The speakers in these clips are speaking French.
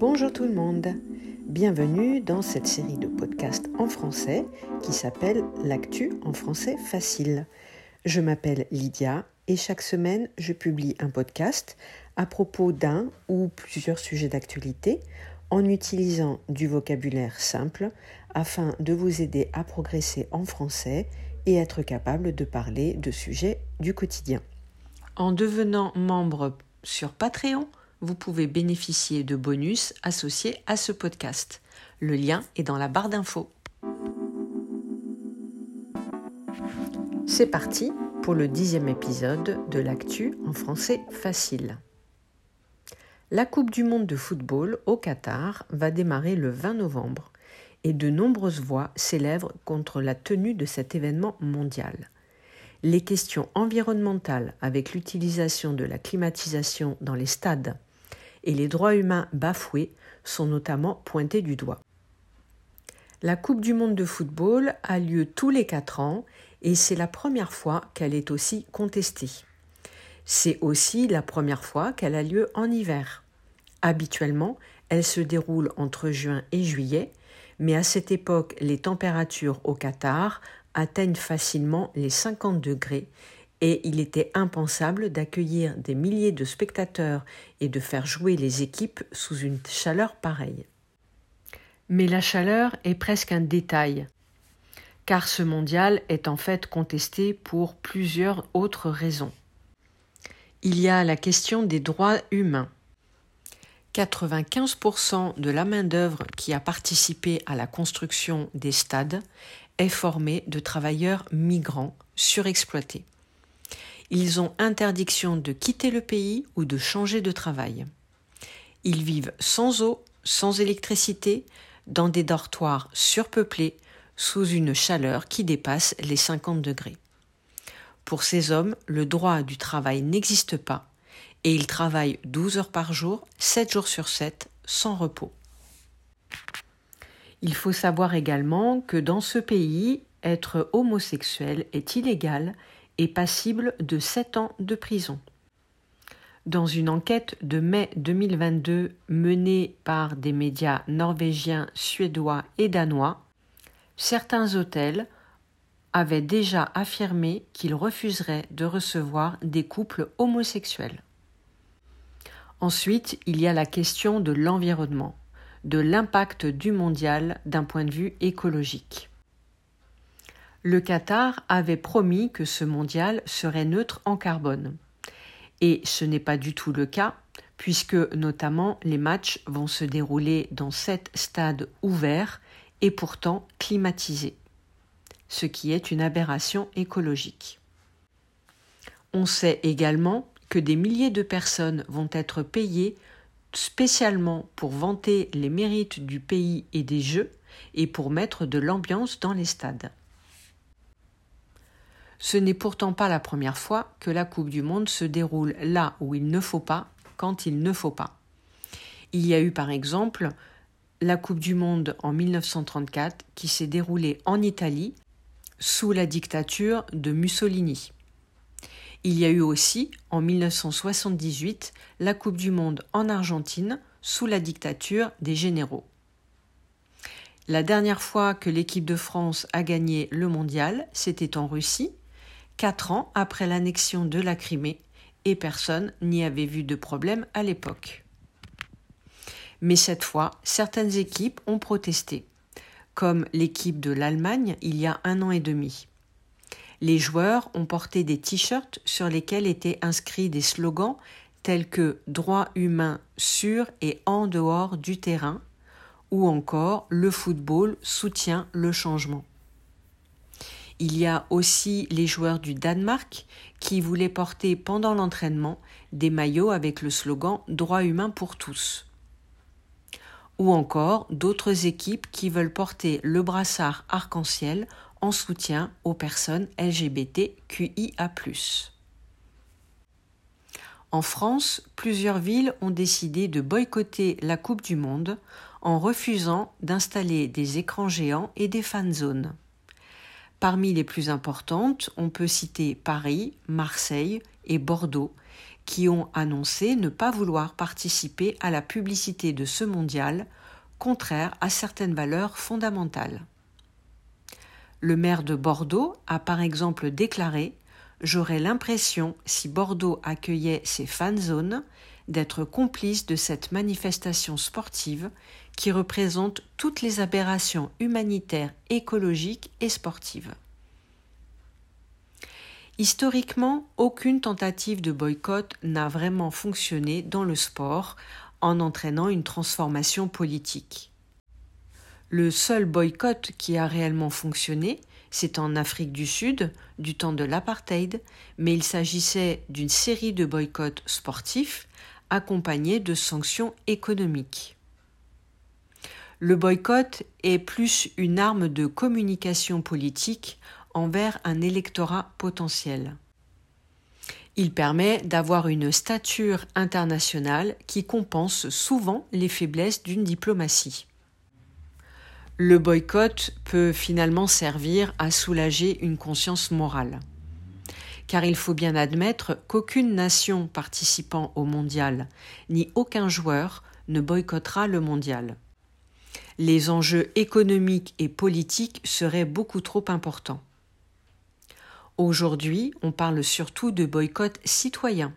Bonjour tout le monde, bienvenue dans cette série de podcasts en français qui s'appelle L'actu en français facile. Je m'appelle Lydia et chaque semaine je publie un podcast à propos d'un ou plusieurs sujets d'actualité en utilisant du vocabulaire simple afin de vous aider à progresser en français et être capable de parler de sujets du quotidien. En devenant membre sur Patreon, vous pouvez bénéficier de bonus associés à ce podcast. Le lien est dans la barre d'infos. C'est parti pour le dixième épisode de l'actu en français facile. La Coupe du Monde de football au Qatar va démarrer le 20 novembre et de nombreuses voix s'élèvent contre la tenue de cet événement mondial. Les questions environnementales avec l'utilisation de la climatisation dans les stades et les droits humains bafoués sont notamment pointés du doigt. La Coupe du Monde de football a lieu tous les quatre ans et c'est la première fois qu'elle est aussi contestée. C'est aussi la première fois qu'elle a lieu en hiver. Habituellement, elle se déroule entre juin et juillet, mais à cette époque, les températures au Qatar atteignent facilement les 50 degrés et il était impensable d'accueillir des milliers de spectateurs et de faire jouer les équipes sous une chaleur pareille. Mais la chaleur est presque un détail, car ce mondial est en fait contesté pour plusieurs autres raisons. Il y a la question des droits humains. 95% de la main-d'œuvre qui a participé à la construction des stades est formée de travailleurs migrants surexploités. Ils ont interdiction de quitter le pays ou de changer de travail. Ils vivent sans eau, sans électricité, dans des dortoirs surpeuplés, sous une chaleur qui dépasse les 50 degrés. Pour ces hommes, le droit du travail n'existe pas et ils travaillent 12 heures par jour, 7 jours sur 7, sans repos. Il faut savoir également que dans ce pays, être homosexuel est illégal et passible de 7 ans de prison. Dans une enquête de mai 2022 menée par des médias norvégiens, suédois et danois, certains hôtels avaient déjà affirmé qu'ils refuseraient de recevoir des couples homosexuels. Ensuite, il y a la question de l'environnement, de l'impact du mondial d'un point de vue écologique. Le Qatar avait promis que ce mondial serait neutre en carbone. Et ce n'est pas du tout le cas, puisque notamment les matchs vont se dérouler dans sept stades ouverts et pourtant climatisés, ce qui est une aberration écologique. On sait également que des milliers de personnes vont être payées spécialement pour vanter les mérites du pays et des Jeux et pour mettre de l'ambiance dans les stades. Ce n'est pourtant pas la première fois que la Coupe du Monde se déroule là où il ne faut pas, quand il ne faut pas. Il y a eu par exemple la Coupe du Monde en 1934 qui s'est déroulée en Italie sous la dictature de Mussolini. Il y a eu aussi en 1978 la Coupe du Monde en Argentine sous la dictature des généraux. La dernière fois que l'équipe de France a gagné le mondial, c'était en Russie quatre ans après l'annexion de la Crimée, et personne n'y avait vu de problème à l'époque. Mais cette fois, certaines équipes ont protesté, comme l'équipe de l'Allemagne il y a un an et demi. Les joueurs ont porté des t-shirts sur lesquels étaient inscrits des slogans tels que droit humain sur et en dehors du terrain ou encore le football soutient le changement. Il y a aussi les joueurs du Danemark qui voulaient porter pendant l'entraînement des maillots avec le slogan Droit humain pour tous. Ou encore d'autres équipes qui veulent porter le brassard arc-en-ciel en soutien aux personnes LGBTQIA. En France, plusieurs villes ont décidé de boycotter la Coupe du Monde en refusant d'installer des écrans géants et des fan zones. Parmi les plus importantes, on peut citer Paris, Marseille et Bordeaux, qui ont annoncé ne pas vouloir participer à la publicité de ce mondial, contraire à certaines valeurs fondamentales. Le maire de Bordeaux a par exemple déclaré J'aurais l'impression, si Bordeaux accueillait ses fan zones, d'être complice de cette manifestation sportive qui représente toutes les aberrations humanitaires, écologiques et sportives. Historiquement, aucune tentative de boycott n'a vraiment fonctionné dans le sport en entraînant une transformation politique. Le seul boycott qui a réellement fonctionné, c'est en Afrique du Sud, du temps de l'apartheid, mais il s'agissait d'une série de boycotts sportifs accompagnés de sanctions économiques. Le boycott est plus une arme de communication politique envers un électorat potentiel. Il permet d'avoir une stature internationale qui compense souvent les faiblesses d'une diplomatie. Le boycott peut finalement servir à soulager une conscience morale. Car il faut bien admettre qu'aucune nation participant au mondial, ni aucun joueur, ne boycottera le mondial. Les enjeux économiques et politiques seraient beaucoup trop importants. Aujourd'hui, on parle surtout de boycott citoyen.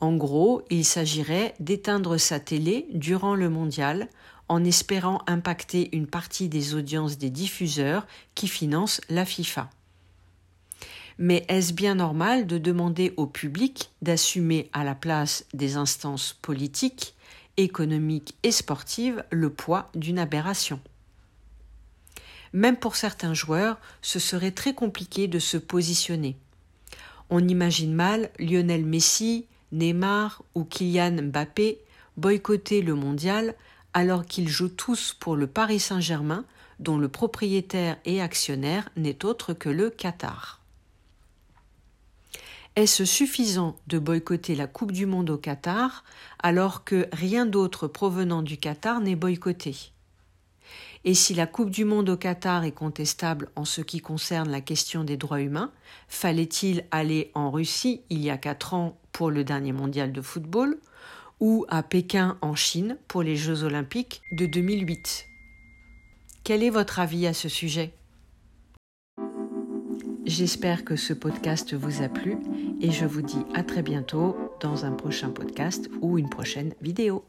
En gros, il s'agirait d'éteindre sa télé durant le mondial en espérant impacter une partie des audiences des diffuseurs qui financent la FIFA. Mais est-ce bien normal de demander au public d'assumer à la place des instances politiques, économiques et sportives le poids d'une aberration? Même pour certains joueurs, ce serait très compliqué de se positionner. On imagine mal Lionel Messi, Neymar ou Kylian Mbappé boycotter le mondial alors qu'ils jouent tous pour le Paris Saint-Germain, dont le propriétaire et actionnaire n'est autre que le Qatar. Est-ce suffisant de boycotter la Coupe du Monde au Qatar alors que rien d'autre provenant du Qatar n'est boycotté? Et si la Coupe du Monde au Qatar est contestable en ce qui concerne la question des droits humains, fallait-il aller en Russie il y a quatre ans pour le dernier mondial de football ou à Pékin en Chine pour les Jeux olympiques de 2008 Quel est votre avis à ce sujet? J'espère que ce podcast vous a plu et je vous dis à très bientôt dans un prochain podcast ou une prochaine vidéo.